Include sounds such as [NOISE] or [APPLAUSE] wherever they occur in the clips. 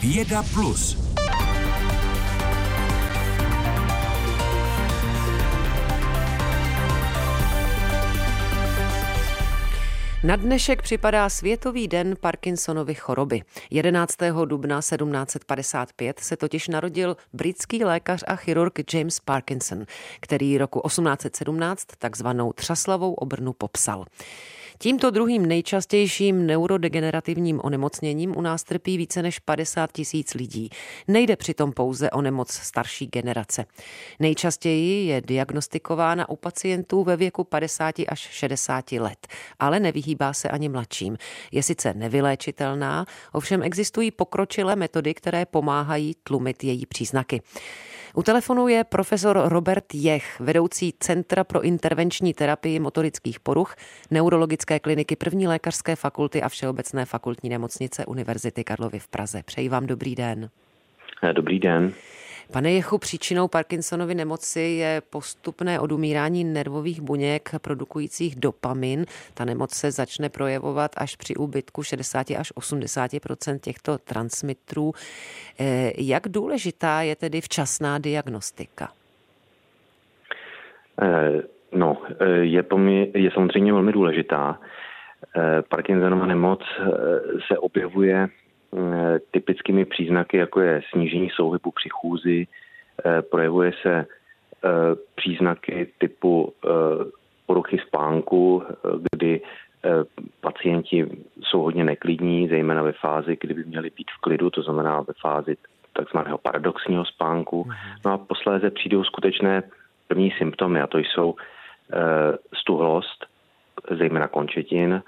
Věda Plus. Na dnešek připadá Světový den Parkinsonovy choroby. 11. dubna 1755 se totiž narodil britský lékař a chirurg James Parkinson, který roku 1817 takzvanou třaslavou obrnu popsal. Tímto druhým nejčastějším neurodegenerativním onemocněním u nás trpí více než 50 tisíc lidí. Nejde přitom pouze o nemoc starší generace. Nejčastěji je diagnostikována u pacientů ve věku 50 až 60 let, ale nevyhýbá se ani mladším. Je sice nevyléčitelná, ovšem existují pokročilé metody, které pomáhají tlumit její příznaky. U telefonu je profesor Robert Jech, vedoucí Centra pro intervenční terapii motorických poruch, neurologické kliniky první lékařské fakulty a Všeobecné fakultní nemocnice Univerzity Karlovy v Praze. Přeji vám dobrý den. Dobrý den. Pane Jechu, příčinou Parkinsonovy nemoci je postupné odumírání nervových buněk produkujících dopamin. Ta nemoc se začne projevovat až při úbytku 60 až 80% těchto transmitrů. Eh, jak důležitá je tedy včasná diagnostika? Eh, no, eh, je, pomě, je samozřejmě velmi důležitá. Parkinsonova nemoc se objevuje typickými příznaky, jako je snížení souhybu při chůzi, eh, projevuje se eh, příznaky typu poruchy spánku, kdy pacienti jsou hodně neklidní, zejména ve fázi, kdy by měli být v klidu, to znamená ve fázi takzvaného paradoxního spánku. Mhm. No a posléze přijdou skutečné první symptomy a to jsou stuhlost, zejména končetin,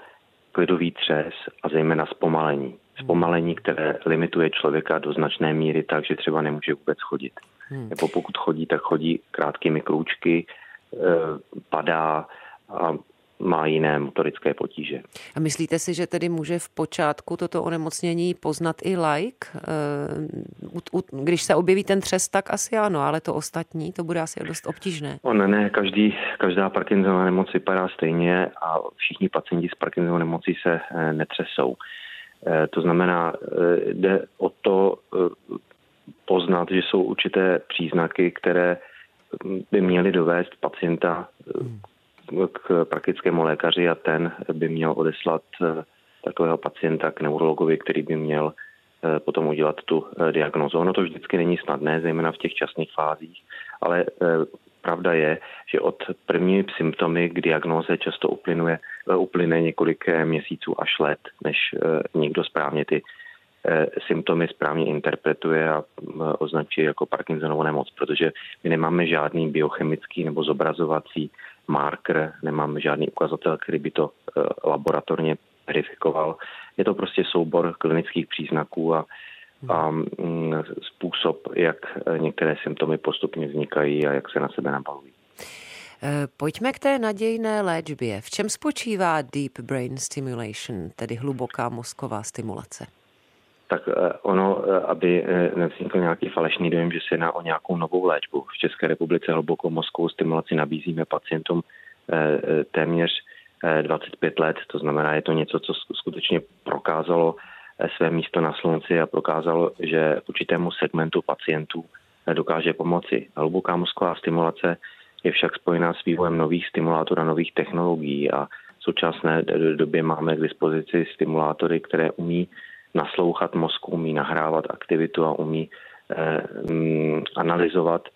klidový třes a zejména zpomalení zpomalení, které limituje člověka do značné míry tak, že třeba nemůže vůbec chodit. Hmm. Nebo pokud chodí, tak chodí krátkými krůčky, eh, padá a má jiné motorické potíže. A myslíte si, že tedy může v počátku toto onemocnění poznat i like? Když se objeví ten třes, tak asi ano, ale to ostatní, to bude asi dost obtížné. On ne, každý, každá Parkinsonova nemoc vypadá stejně a všichni pacienti s Parkinsonovou nemocí se eh, netřesou. Eh, to znamená, eh, jde o to eh, poznat, že jsou určité příznaky, které by měly dovést pacienta k praktickému lékaři a ten by měl odeslat takového pacienta k neurologovi, který by měl potom udělat tu diagnozu. Ono to vždycky není snadné, zejména v těch časných fázích, ale pravda je, že od první symptomy k diagnoze často uplynuje, uplyne několik eh, měsíců až let, než eh, někdo správně ty symptomy správně interpretuje a označuje jako Parkinsonovu nemoc, protože my nemáme žádný biochemický nebo zobrazovací marker, nemáme žádný ukazatel, který by to laboratorně verifikoval. Je to prostě soubor klinických příznaků a a mm, způsob, jak některé symptomy postupně vznikají a jak se na sebe nabalují. Eh, pojďme k té nadějné léčbě. V čem spočívá deep brain stimulation, tedy hluboká mozková stimulace? Tak eh, ono, eh, aby nevznikl nějaký falešný dojem, že se jedná o nějakou novou léčbu. V České republice hlubokou mozkovou stimulaci nabízíme pacientům téměř 25 let, to znamená, je to něco, co skutečně prokázalo své místo na slunci a prokázalo, že určitému segmentu pacientů dokáže pomoci. Hluboká mozková stimulace je však spojená s vývojem nových stimulátorů a nových technologií a v současné době máme k dispozici stimulátory, které umí naslouchat mozku, umí nahrávat aktivitu a umí eh, mm, analyzovat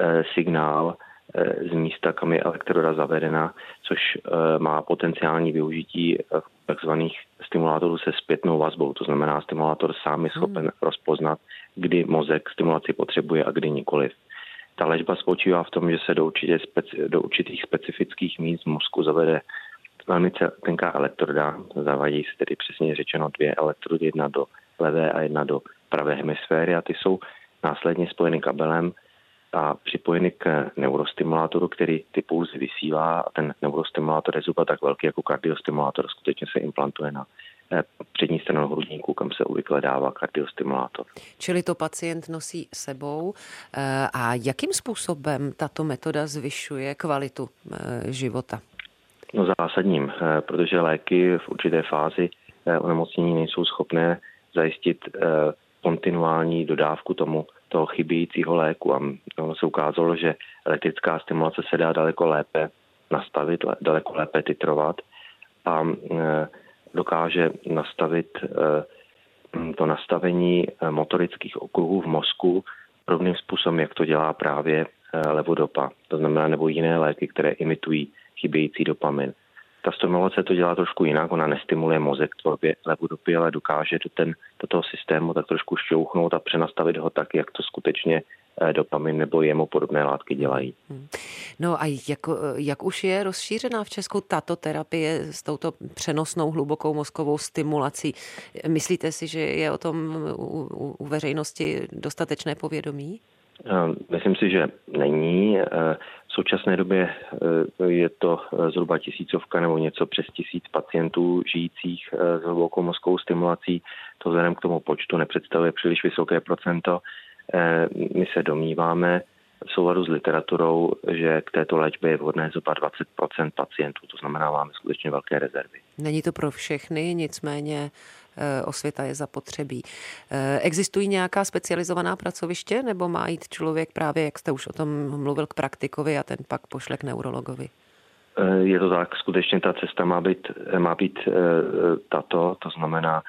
eh, signál Eh, z místa, kam je elektroda zavedena, což eh, má potenciální využití eh, takzvaných stimulátorů se zpětnou vazbou. To znamená, stimulátor sám je schopen hmm. rozpoznat, kdy mozek stimulaci potřebuje a kdy nikoliv. Ta léčba spočívá v tom, že se do, určitě do určitých specifických míst mozku zavede velmi tenká elektroda. Zavadí se tedy přesně řečeno dvě elektrody, jedna do levé a jedna do pravé hemisféry a ty jsou následně spojeny kabelem a připojeny k neurostimulátoru, který ty pulzy vysílá a ten neurostimulátor je zhruba tak velký jako kardiostimulátor, skutečně se implantuje na přední stranu hrudníku, kam se obvykle dává kardiostimulátor. Čili to pacient nosí sebou. Eh, a jakým způsobem tato metoda zvyšuje kvalitu eh, života? No zásadním, protože léky v určité fázi onemocnění nejsou schopné zajistit kontinuální dodávku tomu toho chybějícího léku. A ono se ukázalo, že elektrická stimulace se dá daleko lépe nastavit, daleko lépe titrovat a dokáže nastavit to nastavení motorických okruhů v mozku rovným způsobem, jak to dělá právě levodopa, to znamená nebo jiné léky, které imitují chybějící dopamin. Ta stimulace to dělá trošku jinak, ona nestimuluje mozek tvorbě levodopy, ale dokáže do, ten, do toho systému tak trošku šťouchnout a přenastavit ho tak, jak to skutečně eh, dopamin nebo jemu podobné látky dělají. Hmm. No a jak, jak už je rozšířená v Česku tato terapie s touto přenosnou hlubokou mozkovou stimulací? Myslíte si, že je o tom u, u veřejnosti dostatečné povědomí? Eh, myslím si, že není. Eh, v současné době eh, je to zhruba tisícovka nebo něco přes tisíc pacientů žijících s hlubokou mozkovou stimulací. To vzhledem k tomu počtu nepředstavuje příliš vysoké procento. My se domníváme, v souladu s literaturou, že k této léčbě je vhodné zhruba 20% pacientů, to znamená, máme skutečně velké rezervy. Není to pro všechny, nicméně Eh, osvěta je zapotřebí. Eh, existují nějaká specializovaná pracoviště nebo má jít člověk právě, jak jste už o tom mluvil, k praktikovi a ten pak pošle k neurologovi? Eh, je to tak, skutečně ta cesta má být, má být tato, to znamená,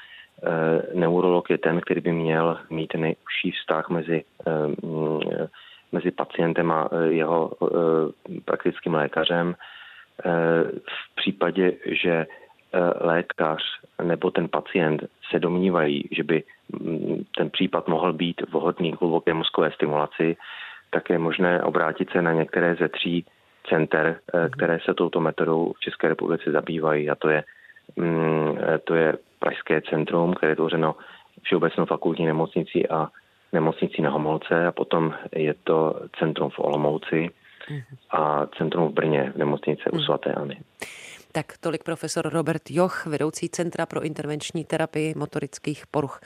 neurolog je ten, který by měl mít nejužší vztah mezi, mezi pacientem a jeho praktickým lékařem. V případě, že lékař nebo ten pacient se domnívají, že by mm, ten případ mohl být vhodný k hluboké mozkové stimulaci, tak je možné obrátit se na některé ze tří center, eh, které se touto metodou v České republice zabývají. A to je, eh, to je Pražské centrum, které je tvořeno Všeobecnou fakultní nemocnicí a nemocnicí na Homolce a potom je to centrum v Olomouci mhm. a centrum v Brně v nemocnice u mhm. svatéAny. Tak tolik profesor Robert Joch, vedoucí Centra pro intervenční terapii motorických poruch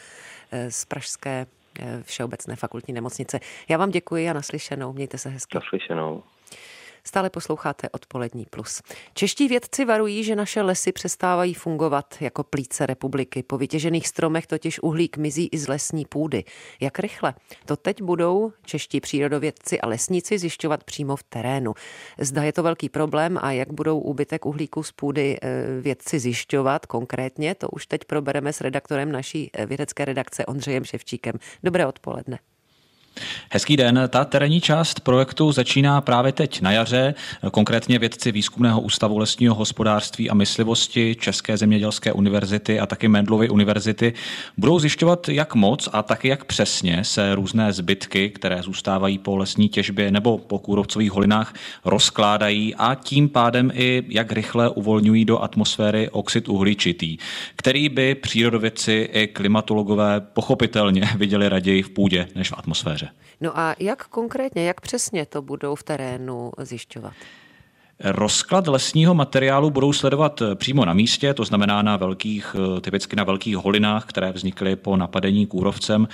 eh, z Pražské eh, Všeobecné fakultní nemocnice. Já vám děkuji a naslyšenou. Mějte se hezky. Naslyšenou. Stále posloucháte Odpolední plus. Čeští vědci varují, že naše lesy přestávají fungovat jako plíce republiky. Po vytěžených stromech totiž uhlík mizí i z lesní půdy. Jak rychle? To teď budou čeští přírodovědci a lesníci zjišťovat přímo v terénu. Zda je to velký problém a jak budou úbytek uhlíku z půdy eh, vědci zjišťovat konkrétně, to už teď probereme s redaktorem naší eh, vědecké redakce Ondřejem Ševčíkem. Dobré odpoledne. Hezký den. Ta terénní část projektu začíná právě teď na jaře. Konkrétně vědci Výzkumného ústavu lesního hospodářství a myslivosti České zemědělské univerzity a taky Mendlovy univerzity budou zjišťovat, jak moc a taky jak přesně se různé zbytky, které zůstávají po lesní těžbě nebo po kůrovcových holinách, rozkládají a tím pádem i jak rychle uvolňují do atmosféry oxid uhličitý, který by přírodovědci i klimatologové pochopitelně [LAUGHS] viděli raději v půdě než v atmosféře. No a jak konkrétně, jak přesně to budou v terénu zjišťovat? Rozklad lesního materiálu budou sledovat přímo na místě, to znamená na velkých, typicky na velkých holinách, které vznikly po napadení kůrovcem.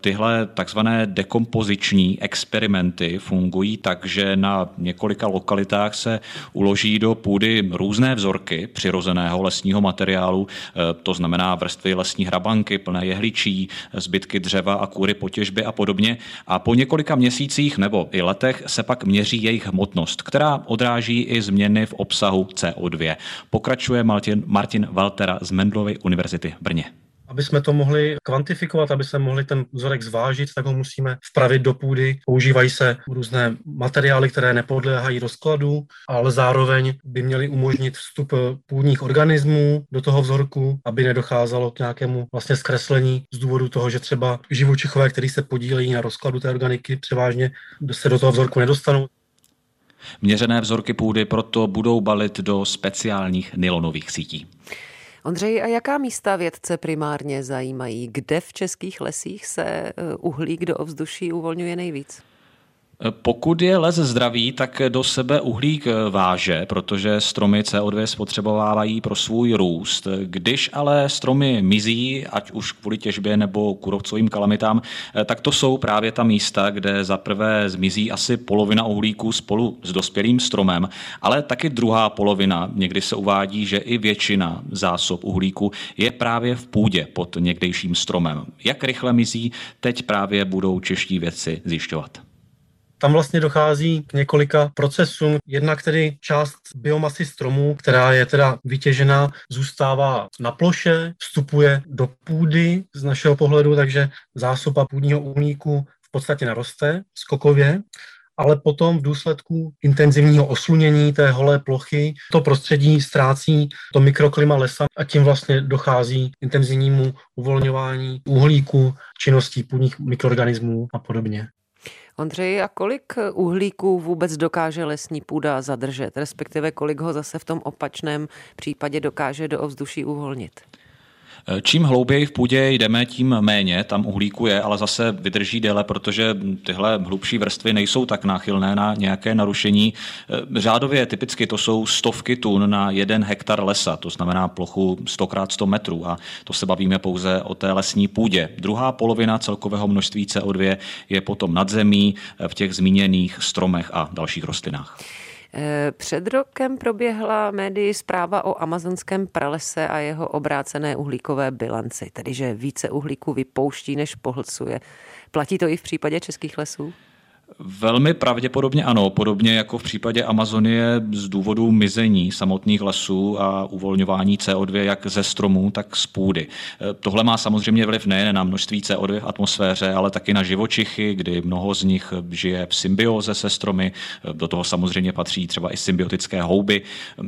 Tyhle takzvané dekompoziční experimenty fungují tak, že na několika lokalitách se uloží do půdy různé vzorky přirozeného lesního materiálu, to znamená vrstvy lesní hrabanky, plné jehličí, zbytky dřeva a kůry po těžbě a podobně. A po několika měsících nebo i letech se pak měří jejich hmotnost, která odráží odráží i změny v obsahu CO2. Pokračuje Martin, Martin Waltera z Mendlovy univerzity v Brně. Aby jsme to mohli kvantifikovat, aby se mohli ten vzorek zvážit, tak ho musíme vpravit do půdy. Používají se různé materiály, které nepodléhají rozkladu, ale zároveň by měly umožnit vstup půdních organismů do toho vzorku, aby nedocházelo k nějakému vlastně zkreslení z důvodu toho, že třeba živočichové, který se podílejí na rozkladu té organiky, převážně se do toho vzorku nedostanou. Měřené vzorky půdy proto budou balit do speciálních nylonových sítí. Ondřej, a jaká místa vědce primárně zajímají? Kde v českých lesích se eh, uhlík do ovzduší uvolňuje nejvíc? Pokud je les zdravý, tak do sebe uhlík váže, protože stromy CO2 spotřebovávají pro svůj růst. Když ale stromy mizí, ať už kvůli těžbě nebo kurovcovým kalamitám, tak to jsou právě ta místa, kde zaprvé zmizí asi polovina uhlíku spolu s dospělým stromem, ale taky druhá polovina, někdy se uvádí, že i většina zásob uhlíku je právě v půdě pod někdejším stromem. Jak rychle mizí, teď právě budou čeští vědci zjišťovat. Tam vlastně dochází k několika procesům. Jednak tedy část biomasy stromů, která je teda vytěžena, zůstává na ploše, vstupuje do půdy z našeho pohledu, takže zásoba půdního uhlíku v podstatě naroste skokově ale potom v důsledku intenzivního oslunění té holé plochy to prostředí ztrácí to mikroklima lesa a tím vlastně dochází intenzivnímu uvolňování uhlíku, činností půdních mikroorganismů a podobně. Ondřej, a kolik uhlíků vůbec dokáže lesní půda zadržet, respektive kolik ho zase v tom opačném případě dokáže do ovzduší uvolnit? Čím hlouběji v půdě jdeme, tím méně tam uhlíku je, ale zase vydrží déle, protože tyhle hlubší vrstvy nejsou tak náchylné na nějaké narušení. Řádově typicky to jsou stovky tun na jeden hektar lesa, to znamená plochu 100 x 100 metrů a to se bavíme pouze o té lesní půdě. Druhá polovina celkového množství CO2 je potom nad zemí v těch zmíněných stromech a dalších rostlinách. Eh, před rokem proběhla médii zpráva o amazonském pralese a jeho obrácené uhlíkové bilanci, tedy že více uhlíku vypouští, než pohlcuje. Platí to i v případě českých lesů? Velmi pravděpodobně ano, podobně jako v případě Amazonie z důvodu mizení samotných lesů a uvolňování CO2 jak ze stromů, tak z půdy. E, tohle má samozřejmě vliv nejen na množství CO2 v atmosféře, ale taky na živočichy, kdy mnoho z nich žije v symbioze se stromy, e, do toho samozřejmě patří třeba i symbiotické houby.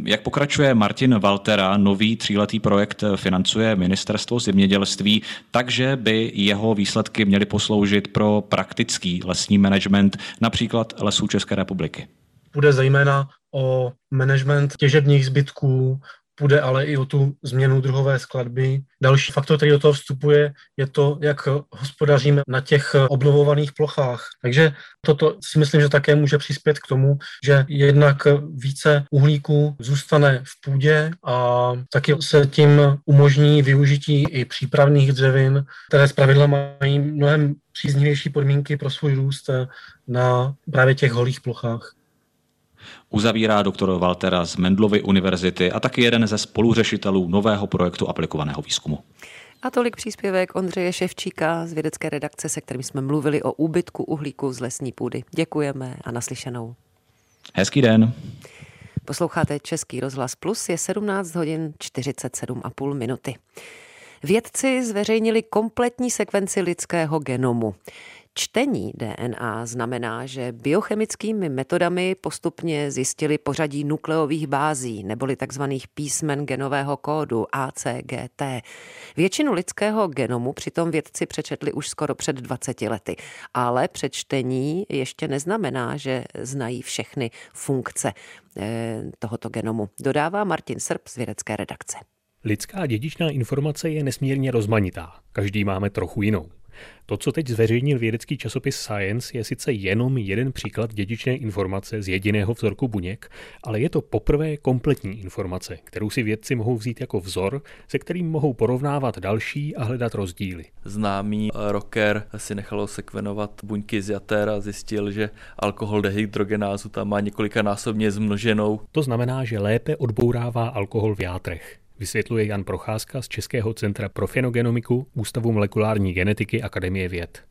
Jak pokračuje Martin Waltera, nový tříletý projekt financuje ministerstvo zemědělství, takže by jeho výsledky měly posloužit pro praktický lesní management například lesů České republiky. Bude zejména o management těžebních zbytků, půjde ale i o tu změnu druhové skladby. Další faktor, který do toho vstupuje, je to, jak hospodaříme na těch obnovovaných plochách. Takže toto si myslím, že také může přispět k tomu, že jednak více uhlíku zůstane v půdě a taky se tím umožní využití i přípravných dřevin, které zpravidla mají mnohem příznivější podmínky pro svůj růst na právě těch holých plochách uzavírá doktor Waltera z Mendlovy univerzity a taky jeden ze spoluřešitelů nového projektu aplikovaného výzkumu. A tolik příspěvek Ondřeje Ševčíka z vědecké redakce, se kterým jsme mluvili o úbytku uhlíku z lesní půdy. Děkujeme a naslyšenou. Hezký den. Posloucháte Český rozhlas Plus, je 17 hodin 47,5 minuty. Vědci zveřejnili kompletní sekvenci lidského genomu. Čtení DNA znamená, že biochemickými metodami postupně zjistili pořadí nukleových bází neboli tzv. písmen genového kódu ACGT. Většinu lidského genomu přitom vědci přečetli už skoro před 20 lety, ale přečtení ještě neznamená, že znají všechny funkce eh, tohoto genomu, dodává Martin Srb z vědecké redakce. Lidská dědičná informace je nesmírně rozmanitá. Každý máme trochu jinou. To, co teď zveřejnil vědecký časopis Science, je sice jenom jeden příklad dědičné informace z jediného vzorku buněk, ale je to poprvé kompletní informace, kterou si vědci mohou vzít jako vzor, se kterým mohou porovnávat další a hledat rozdíly. Známý rocker si nechalo sekvenovat buňky z jater a zjistil, že alkohol dehydrogenázu tam má několika násobně zmnoženou. To znamená, že lépe odbourává alkohol v játrech vysvětluje Jan Procházka z Českého centra pro fenogenomiku Ústavu molekulární genetiky Akademie věd.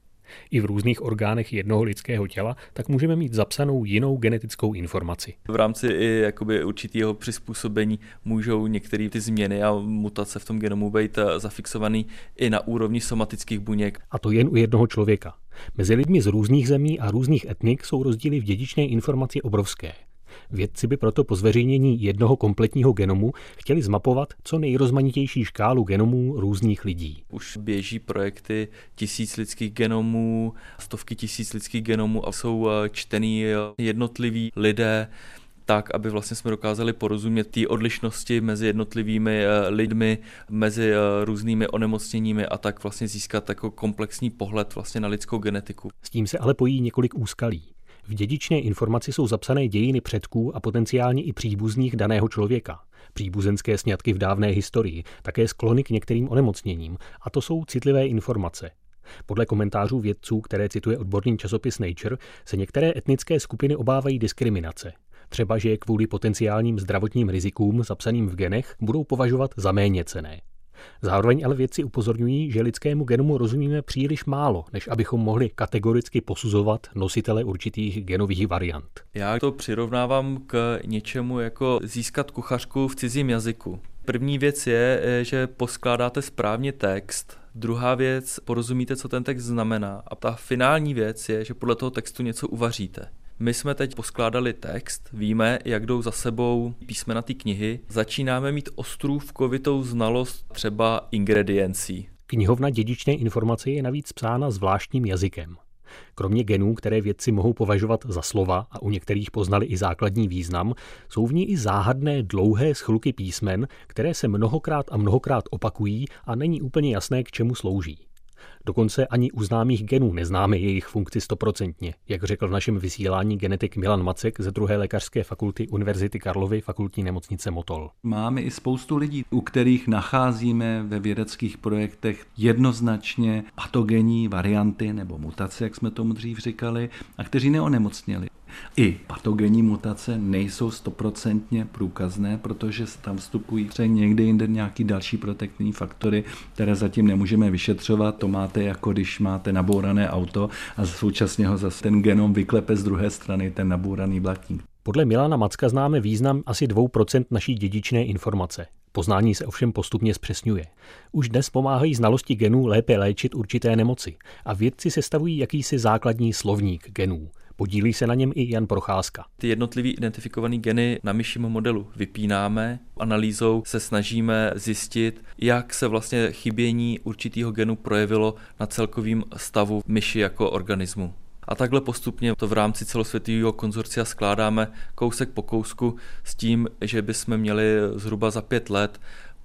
I v různých orgánech jednoho lidského těla, tak můžeme mít zapsanou jinou genetickou informaci. V rámci i jakoby určitého přizpůsobení můžou některé ty změny a mutace v tom genomu být eh, zafixovaný i na úrovni somatických buněk. A to jen u jednoho člověka. Mezi lidmi z různých zemí a různých etnik jsou rozdíly v dědičné informaci obrovské. Vědci by proto po zveřejnění jednoho kompletního genomu chtěli zmapovat co nejrozmanitější škálu genomů různých lidí. Už běží projekty tisíc lidských genomů, stovky tisíc lidských genomů a jsou eh, čtený eh, jednotliví lidé tak, aby vlastně jsme dokázali porozumět té odlišnosti mezi jednotlivými eh, lidmi, mezi různými onemocněními a tak vlastně získat jako komplexní pohled vlastně na lidskou genetiku. S tím se ale pojí několik úskalí. V dědičné informaci jsou zapsané dějiny předků a potenciálně i příbuzných daného člověka. Příbuzenské sňatky v dávné historii, také sklony k některým onemocněním. A to jsou citlivé informace. Podle komentářů vědců, které cituje odborný časopis Nature, se některé etnické skupiny obávají diskriminace. Třeba, že je kvůli potenciálním zdravotním rizikům zapsaným v genech budou považovat za méně cené. Zároveň ale vědci upozorňují, že lidskému genomu rozumíme příliš málo, než abychom mohli kategoricky posuzovat nositele určitých genových variant. Já to přirovnávám k něčemu jako získat kuchařku v cizím jazyku. První věc je, eh, že poskládáte správně text, druhá věc, porozumíte, co ten text znamená a ta finální věc je, že podle toho textu něco uvaříte. My jsme teď poskládali text, víme, jak jdou za sebou písmena té knihy, začínáme mít ostrůvkovitou znalost třeba ingrediencí. Knihovna dědičné informace je navíc psána zvláštním jazykem. Kromě genů, které vědci mohou považovat za slova a u některých poznali i základní význam, jsou v ní i záhadné dlouhé schluky písmen, které se mnohokrát a mnohokrát opakují a není úplně jasné, k čemu slouží. Dokonce ani u známých genů neznáme jejich funkci stoprocentně, jak řekl v našem vysílání genetik Milan Macek ze druhé lékařské fakulty Univerzity Karlovy fakultní nemocnice Motol. Máme i spoustu lidí, u kterých nacházíme ve vědeckých projektech jednoznačně patogenní varianty nebo mutace, jak jsme tomu dřív říkali, a kteří neonemocněli. I patogenní mutace nejsou stoprocentně průkazné, protože tam vstupují někde jinde nějaký další protektivní faktory, které zatím nemůžeme vyšetřovat. To máte jako když máte nabourané auto a současně ho zase ten genom vyklepe z druhé strany ten nabouraný blatník. Podle Milana Macka známe význam asi 2% naší dědičné informace. Poznání se ovšem postupně zpřesňuje. Už dnes pomáhají znalosti genů lépe léčit určité nemoci a vědci sestavují jakýsi základní slovník genů. Podílí se na něm i Jan Procházka. Ty jednotlivý identifikované geny na myším modelu vypínáme. Analýzou se snažíme zjistit, jak se vlastně chybění určitého genu projevilo na celkovým stavu myši jako organismu. A takhle postupně to v rámci celosvětového konzorcia skládáme kousek po kousku s tím, že bychom měli zhruba za pět let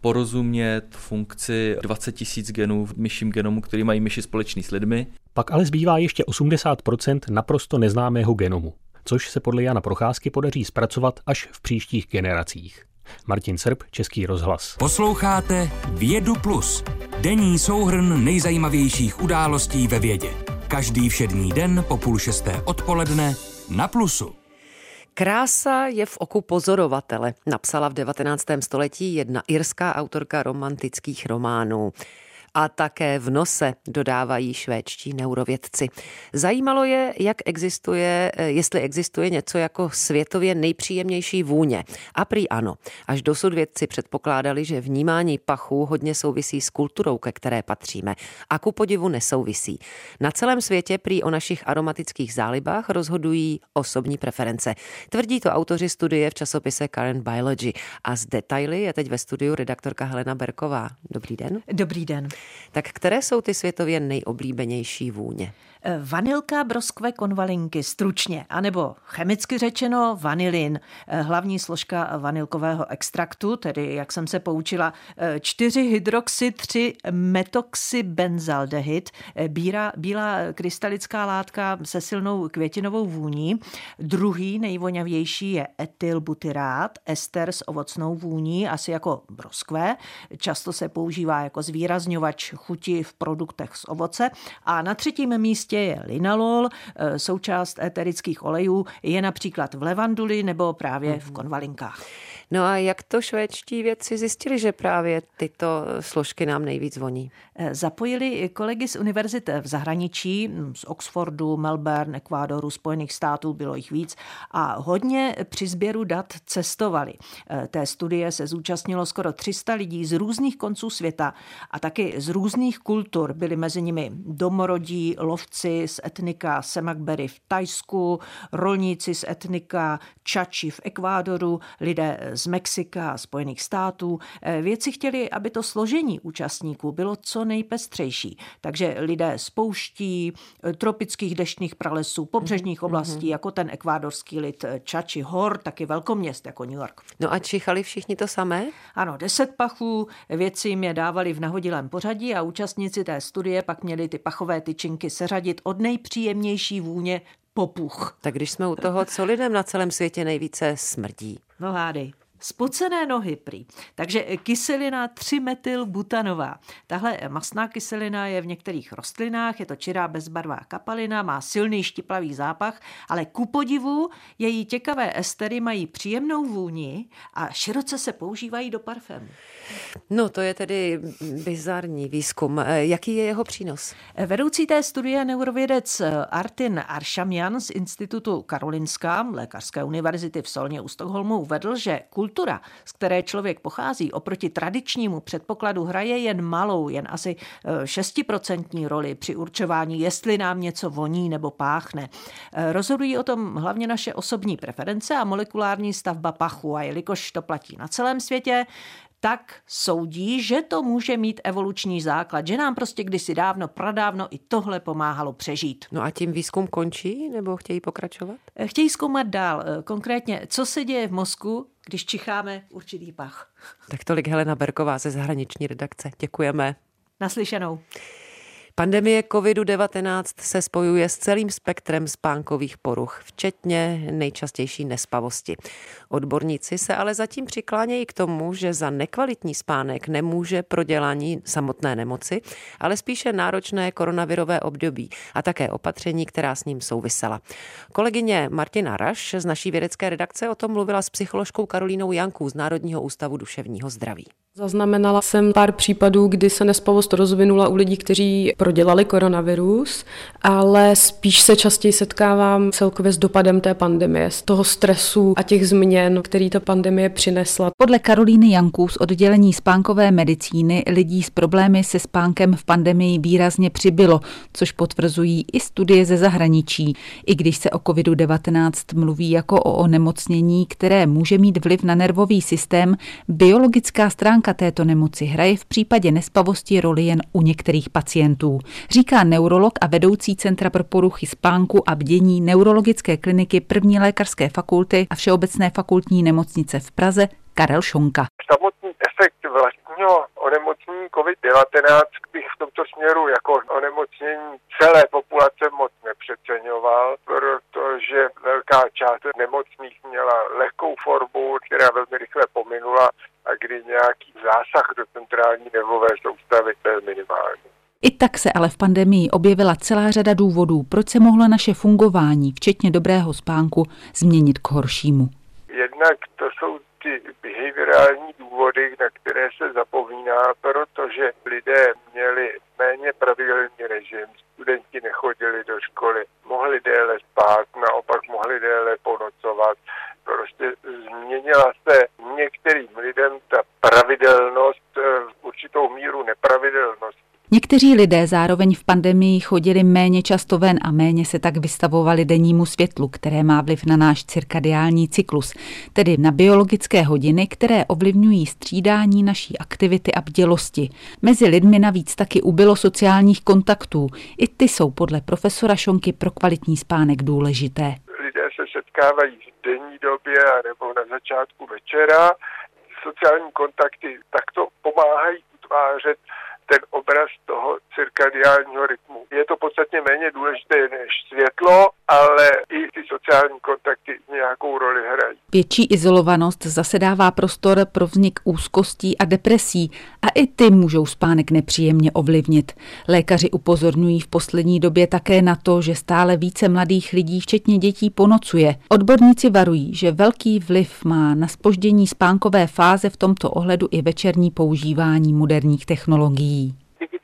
porozumět funkci 20 tisíc genů v myším genomu, který mají myši společný s lidmi. Pak ale zbývá ještě 80% naprosto neznámého genomu, což se podle Jana Procházky podaří zpracovat až v příštích generacích. Martin Srb, Český rozhlas. Posloucháte Vědu Plus, denní souhrn nejzajímavějších událostí ve vědě. Každý všední den po půl šesté odpoledne na Plusu. Krása je v oku pozorovatele, napsala v 19. století jedna irská autorka romantických románů a také v nose, dodávají švédští neurovědci. Zajímalo je, jak existuje, jestli existuje něco jako světově nejpříjemnější vůně. A prý ano. Až dosud vědci předpokládali, že vnímání pachů hodně souvisí s kulturou, ke které patříme. A ku podivu nesouvisí. Na celém světě prý o našich aromatických zálibách rozhodují osobní preference. Tvrdí to autoři studie v časopise Current Biology. A z detaily je teď ve studiu redaktorka Helena Berková. Dobrý den. Dobrý den. Tak které jsou ty světově nejoblíbenější vůně? Vanilka, broskve, konvalinky, stručně, anebo chemicky řečeno vanilin, hlavní složka vanilkového extraktu, tedy, jak jsem se poučila, 4 hydroxy 3 metoxybenzaldehyd, bíra, bílá krystalická látka se silnou květinovou vůní. Druhý nejvoňavější je etylbutyrát, ester s ovocnou vůní, asi jako broskve. Často se používá jako zvýrazňovač chuti v produktech z ovoce. A na třetím místě je linalol, eh, součást eterických olejů je například v levanduli nebo právě v mhm. konvalinkách. No a jak to švédští vědci zjistili, že právě tyto složky nám nejvíc voní? Eh, zapojili kolegy z univerzit v zahraničí, hm, z Oxfordu, Melbourne, Ekvádoru, Spojených států, bylo jich víc a hodně při sběru dat cestovali. Eh, té studie se zúčastnilo skoro 300 lidí z různých konců světa a taky z různých kultur. Byli mezi nimi domorodí, lovci z etnika Semakbery v Tajsku, rolníci z etnika Čači v Ekvádoru, lidé z Mexika a Spojených států. Eh, věci chtěli, aby to složení účastníků bylo co nejpestřejší. Takže lidé z pouští, eh, tropických deštných pralesů, pobřežních mm-hmm. oblastí, jako ten ekvádorský lid eh, Čači Hor, taky velkoměst jako New York. No a čichali všichni to samé? Ano, deset pachů, věci jim je dávali v nahodilém pořadí a účastníci té studie pak měli ty pachové tyčinky seřadit od nejpříjemnější vůně popuch. Tak když jsme u toho, co lidem na celém světě nejvíce smrdí? No hádej. Spocené nohy prý. Takže kyselina 3-metylbutanová. Tahle masná kyselina je v některých rostlinách, je to čirá bezbarvá kapalina, má silný štiplavý zápach, ale ku podivu její těkavé estery mají příjemnou vůni a široce se používají do parfému. No to je tedy bizarní výzkum. Jaký je jeho přínos? Vedoucí té studie neurovědec Artin Aršamjan z Institutu Karolinská Lékařské univerzity v Solně u Stockholmu uvedl, že kultura, z které člověk pochází, oproti tradičnímu předpokladu hraje jen malou, jen asi 6% roli při určování, jestli nám něco voní nebo páchne. Rozhodují o tom hlavně naše osobní preference a molekulární stavba pachu a jelikož to platí na celém světě, tak soudí, že to může mít evoluční základ, že nám prostě kdysi dávno, pradávno i tohle pomáhalo přežít. No a tím výzkum končí nebo chtějí pokračovat? Chtějí zkoumat dál, konkrétně, co se děje v mozku, když čicháme určitý pach. Tak tolik Helena Berková ze zahraniční redakce. Děkujeme. Naslyšenou. Pandemie COVID-19 se spojuje s celým spektrem spánkových poruch, včetně nejčastější nespavosti. Odborníci se ale zatím přiklánějí k tomu, že za nekvalitní spánek nemůže prodělání samotné nemoci, ale spíše náročné koronavirové období a také opatření, která s ním souvisela. Kolegyně Martina Raš z naší vědecké redakce o tom mluvila s psycholožkou Karolínou Jankou z Národního ústavu duševního zdraví. Zaznamenala jsem pár případů, kdy se nespavost rozvinula u lidí, kteří prodělali koronavirus, ale spíš se častěji setkávám celkově s dopadem té pandemie, z toho stresu a těch změn, který ta pandemie přinesla. Podle Karolíny Janků z oddělení spánkové medicíny lidí s problémy se spánkem v pandemii výrazně přibylo, což potvrzují i studie ze zahraničí. I když se o COVID-19 mluví jako o onemocnění, které může mít vliv na nervový systém, biologická stránka stránka této nemoci hraje v případě nespavosti roli jen u některých pacientů, říká neurolog a vedoucí Centra pro poruchy spánku a bdění Neurologické kliniky první lékařské fakulty a Všeobecné fakultní nemocnice v Praze Karel Šonka. Samotný efekt vlastního onemocnění COVID-19 bych v tomto směru jako onemocnění celé populace moc nepřeceňoval, protože velká část nemocných měla lehkou formu, která velmi rychle pominula a kdy nějaký zásah do centrální nervové soustavy byl minimální. I tak se ale v pandemii objevila celá řada důvodů, proč se mohlo naše fungování, včetně dobrého spánku, změnit k horšímu. Jednak to jsou ty behaviorální důvody, na které se zapomíná, protože lidé měli méně pravidelný režim, studenti nechodili do školy, mohli déle spát, naopak mohli déle ponocovat, prostě změnila se pravidelnost v eh, určitou míru nepravidelnost. Někteří lidé zároveň v pandemii chodili méně často ven a méně se tak vystavovali dennímu světlu, které má vliv na náš cirkadiální cyklus, tedy na biologické hodiny, které ovlivňují střídání naší aktivity a bdělosti. Mezi lidmi navíc taky ubylo sociálních kontaktů. I ty jsou podle profesora Šonky pro kvalitní spánek důležité. Lidé se setkávají v denní době nebo na začátku večera. Sociální kontakty takto pomáhají utvářet ten obraz toho cirkadiálního rytmu. Je to podstatně méně důležité než světlo, ale i ty sociální kontakty nějakou roli hrají. Větší izolovanost zase dává prostor pro vznik úzkostí a depresí a i ty můžou spánek nepříjemně ovlivnit. Lékaři upozorňují v poslední době také na to, že stále více mladých lidí, včetně dětí, ponocuje. Odborníci varují, že velký vliv má na spoždění spánkové fáze v tomto ohledu i večerní používání moderních technologií.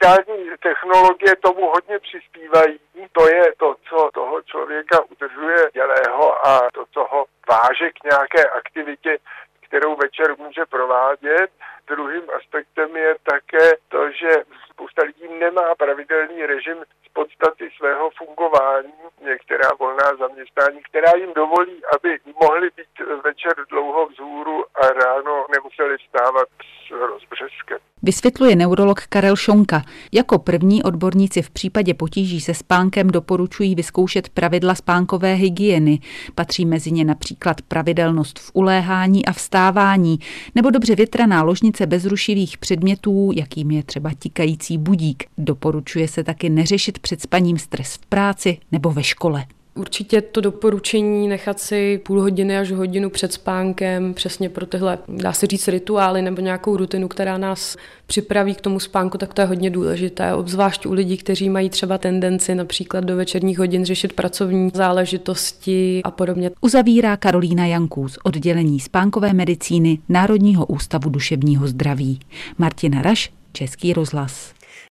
Digitální technologie tomu hodně přispívají. To je to, co toho člověka udržuje dělého a to, co ho váže k nějaké aktivitě, kterou večer může provádět. Druhým aspektem je také to, že spousta lidí nemá pravidelný režim z podstaty svého fungování, některá volná zaměstnání, která jim dovolí, aby mohli být večer dlouho vzhůru a ráno nemuseli vstávat s rozbřeskem. Vysvětluje neurolog Karel Šonka. Jako první odborníci v případě potíží se spánkem doporučují vyzkoušet pravidla spánkové hygieny. Patří mezi ně například pravidelnost v uléhání a vstávání, nebo dobře větraná ložnice bez rušivých předmětů, jakým je třeba tikající budík. Doporučuje se taky neřešit před spaním stres v práci nebo ve škole. Určitě to doporučení nechat si půl hodiny až hodinu před spánkem, přesně pro tyhle, dá se říct, rituály nebo nějakou rutinu, která nás připraví k tomu spánku, tak to je hodně důležité. Obzvlášť u lidí, kteří mají třeba tendenci například do večerních hodin řešit pracovní záležitosti a podobně. Uzavírá Karolína Janků z oddělení spánkové medicíny Národního ústavu duševního zdraví. Martina Raš, Český rozhlas.